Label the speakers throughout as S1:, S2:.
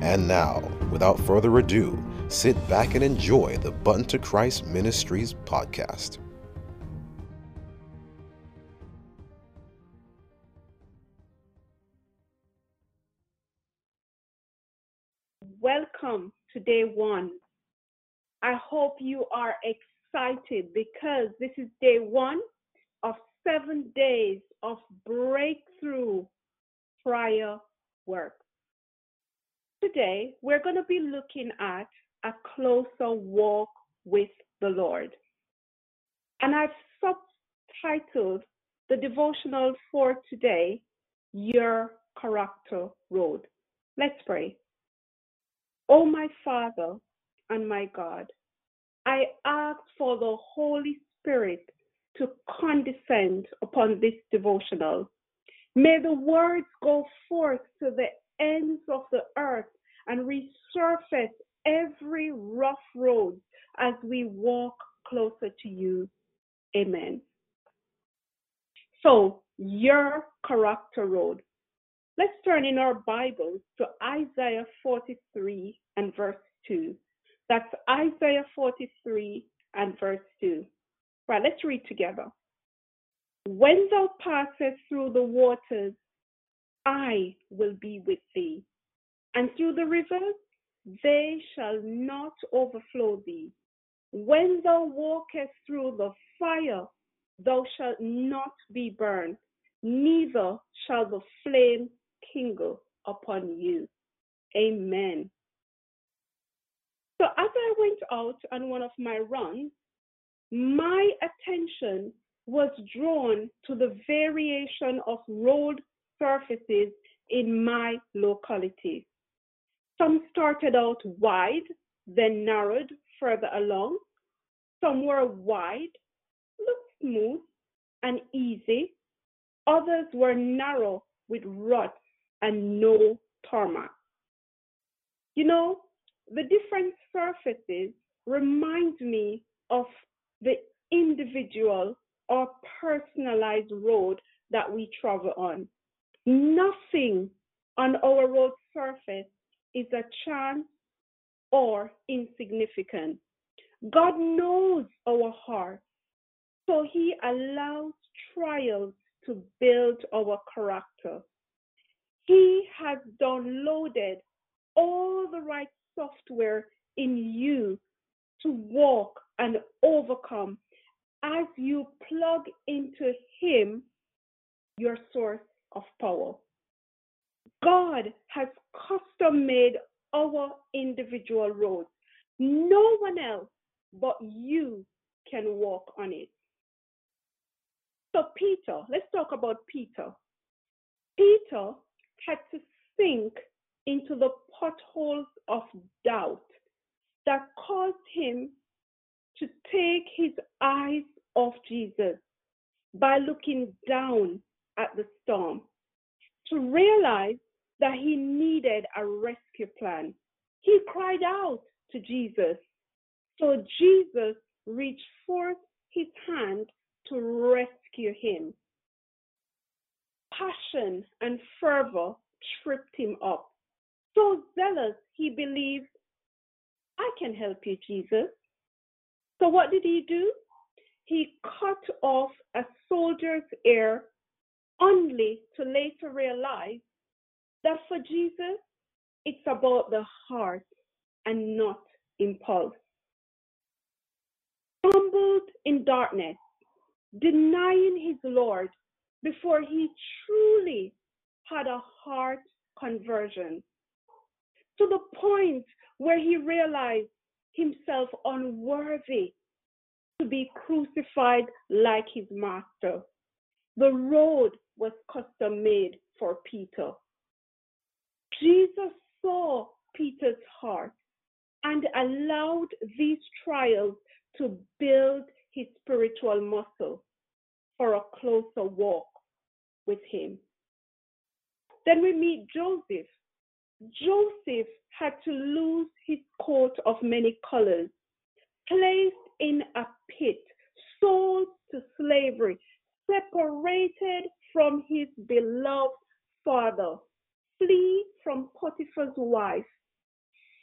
S1: And now, without further ado, sit back and enjoy the Button to Christ Ministries podcast.
S2: Welcome to day one. I hope you are excited because this is day one of seven days of breakthrough prayer work. Today, we're going to be looking at a closer walk with the Lord. And I've subtitled the devotional for today, Your Character Road. Let's pray. Oh, my Father and my God, I ask for the Holy Spirit to condescend upon this devotional. May the words go forth to the ends of the earth and resurface every rough road as we walk closer to you. Amen. So, your character road. Let's turn in our Bibles to Isaiah 43 and verse 2. That's Isaiah 43 and verse 2. Right, let's read together. When thou passest through the waters, I will be with thee, and through the rivers, they shall not overflow thee. When thou walkest through the fire, thou shalt not be burned, neither shall the flame kindle upon you. Amen. So as I went out on one of my runs, my attention was drawn to the variation of road surfaces in my locality. Some started out wide, then narrowed further along. Some were wide, looked smooth and easy. Others were narrow with ruts and no tarmac. You know, the different surfaces remind me of the individual or personalized road that we travel on. Nothing on our road surface is a chance or insignificant. God knows our heart, so He allows trials to build our character. He has downloaded all the right software in you to walk and overcome as you plug into Him, your source of power. God has custom made our individual roads. No one else but you can walk on it. So, Peter, let's talk about Peter. Peter had to sink into the potholes of doubt that caused him to take his eyes off Jesus by looking down at the storm, to realize that he needed a rescue plan. He cried out to Jesus. So Jesus reached forth his hand to rescue him. Passion and fervor tripped him up. So zealous, he believed, I can help you, Jesus. So what did he do? He cut off a soldier's ear only to later realize that for Jesus, it's about the heart and not impulse. Humbled in darkness, denying his Lord before he truly had a heart conversion, to the point where he realized himself unworthy to be crucified like his master. The road was custom made for Peter. Jesus saw Peter's heart and allowed these trials to build his spiritual muscle for a closer walk with him. Then we meet Joseph. Joseph had to lose his coat of many colors, placed in a pit, sold to slavery, separated from his beloved father, flee from Potiphar's wife,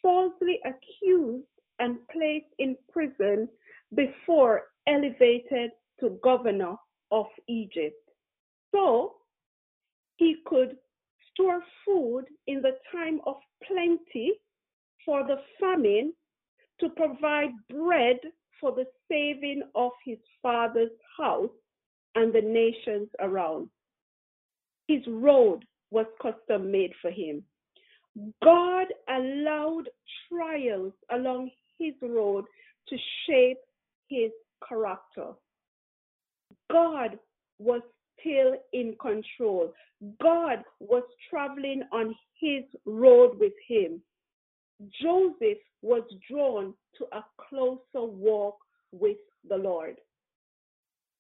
S2: falsely accused and placed in prison before elevated to governor of Egypt. So he could store food in the time of plenty for the famine to provide bread for the saving of his father's house and the nations around. His road was custom made for him. God allowed trials along his road to shape his character. God was still in control. God was traveling on his road with him. Joseph was drawn to a closer walk with the Lord.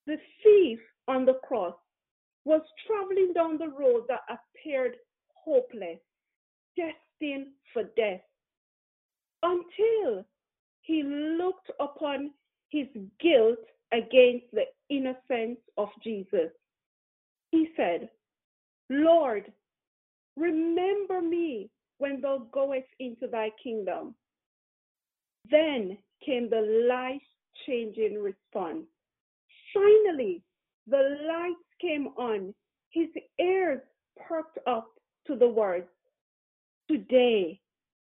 S2: The thief on the cross was traveling down the road that appeared hopeless, destined for death, until he looked upon his guilt against the innocence of Jesus. He said, Lord, remember me when thou goest into thy kingdom. Then came the life changing response. Finally, the lights came on. His ears perked up to the words, Today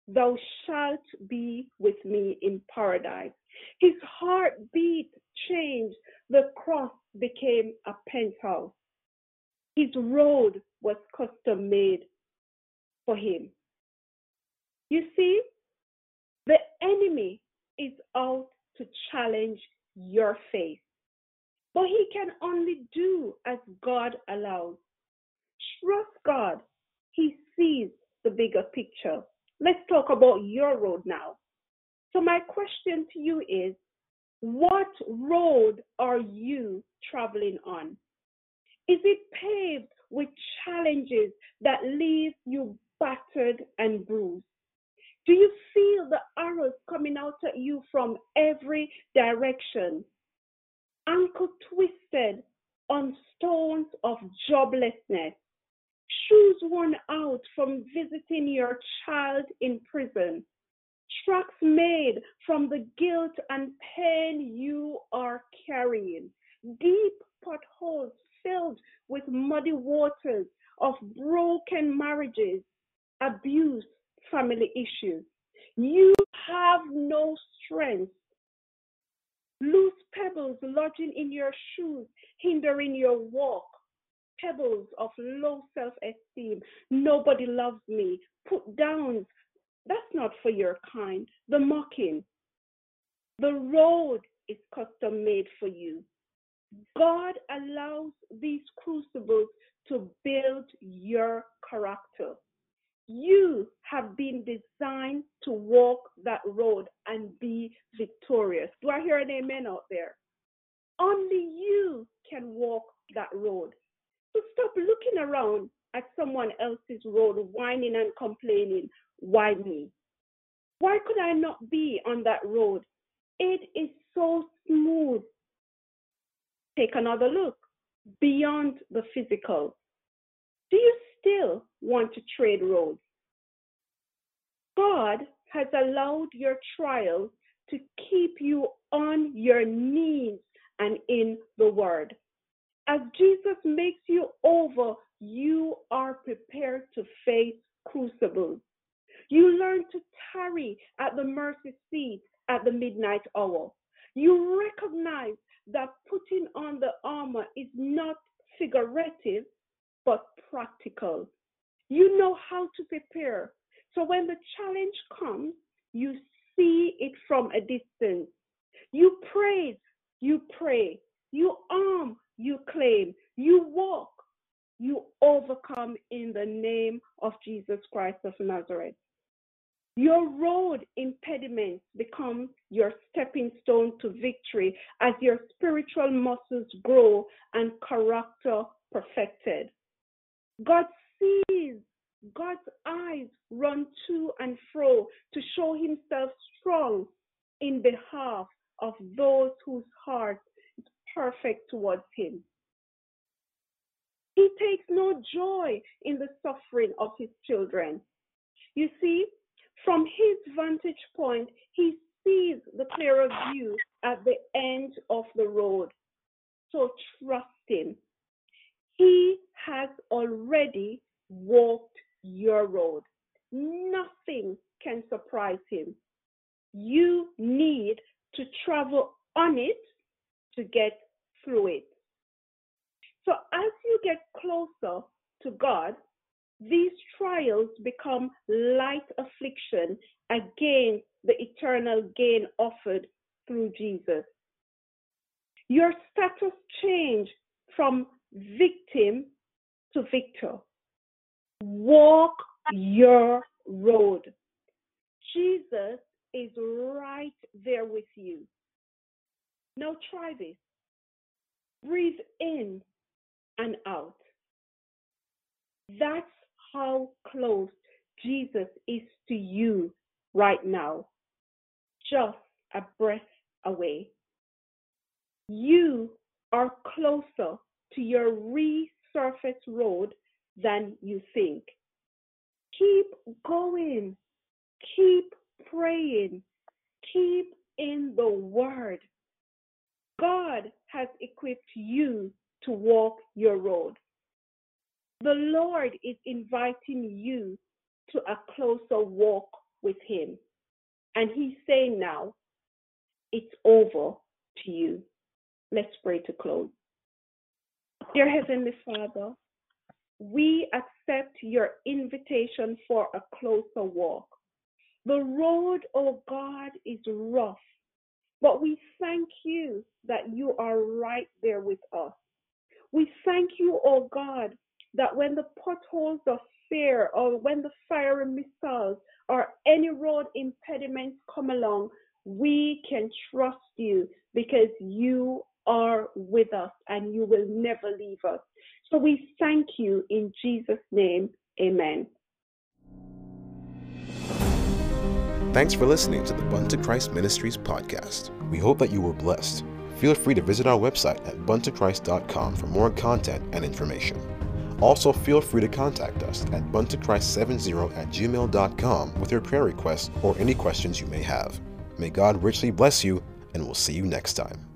S2: thou shalt be with me in paradise. His heartbeat changed. The cross became a penthouse. His road was custom made for him. You see, the enemy is out to challenge your faith, but he can only do as God allows. Trust God, he sees the bigger picture. Let's talk about your road now. So, my question to you is what road are you traveling on? Is it paved with challenges that leave you battered and bruised? Do you feel the arrows coming out at you from every direction? Ankle twisted on stones of joblessness, shoes worn out from visiting your child in prison, tracks made from the guilt and pain you are carrying, deep potholes filled with muddy waters of broken marriages, abuse, family issues. You have no strength. Loose pebbles in your shoes, hindering your walk. Pebbles of low self esteem. Nobody loves me. Put downs. That's not for your kind. The mocking. The road is custom made for you. God allows these crucibles to build your character. You have been designed to walk that road and be victorious. Do I hear an amen out there? Only you can walk that road. So stop looking around at someone else's road, whining and complaining. Why me? Why could I not be on that road? It is so smooth take another look beyond the physical. Do you still want to trade roads? God has allowed your trials to keep you on your knees and in the Word. As Jesus makes you over, you are prepared to face crucibles. You learn to tarry at the mercy seat at the midnight hour. You recognize that putting on the armor is not figurative, but practical. You know how to prepare. So when the challenge comes, you see it from a distance. You praise, you pray. You arm, you claim. You walk, you overcome in the name of Jesus Christ of Nazareth. Your road impediments become your stepping stone to victory as your spiritual muscles grow and character perfected. God sees, God's eyes run to and fro to show himself strong in behalf of those whose heart is perfect towards him. He takes no joy in the suffering of his children. You see, from his vantage point, he sees the clearer view at the end of the road. So trust him. He has already walked your road. Nothing can surprise him. You need to travel on it to get through it. So as you get closer to God, these trials become light affliction against the eternal gain offered through Jesus. Your status change from victim to victor. Walk your road. Jesus is right there with you. Now try this. Breathe in and out. That's how close Jesus is to you right now, just a breath away. You are closer to your resurfaced road than you think. Keep going, keep praying, keep in the Word. God has equipped you to walk your road. The Lord is inviting you to a closer walk with Him. And He's saying now, it's over to you. Let's pray to close. Dear Heavenly Father, we accept your invitation for a closer walk. The road, oh God, is rough, but we thank you that you are right there with us. We thank you, oh God, that when the potholes of fear or when the fiery missiles or any road impediments come along, we can trust you because you are with us and you will never leave us. So we thank you in Jesus' name. Amen.
S1: Thanks for listening to the Bunto Christ Ministries podcast. We hope that you were blessed. Feel free to visit our website at buntochrist.com for more content and information. Also, feel free to contact us at buntochrist70 at gmail.com with your prayer requests or any questions you may have. May God richly bless you, and we'll see you next time.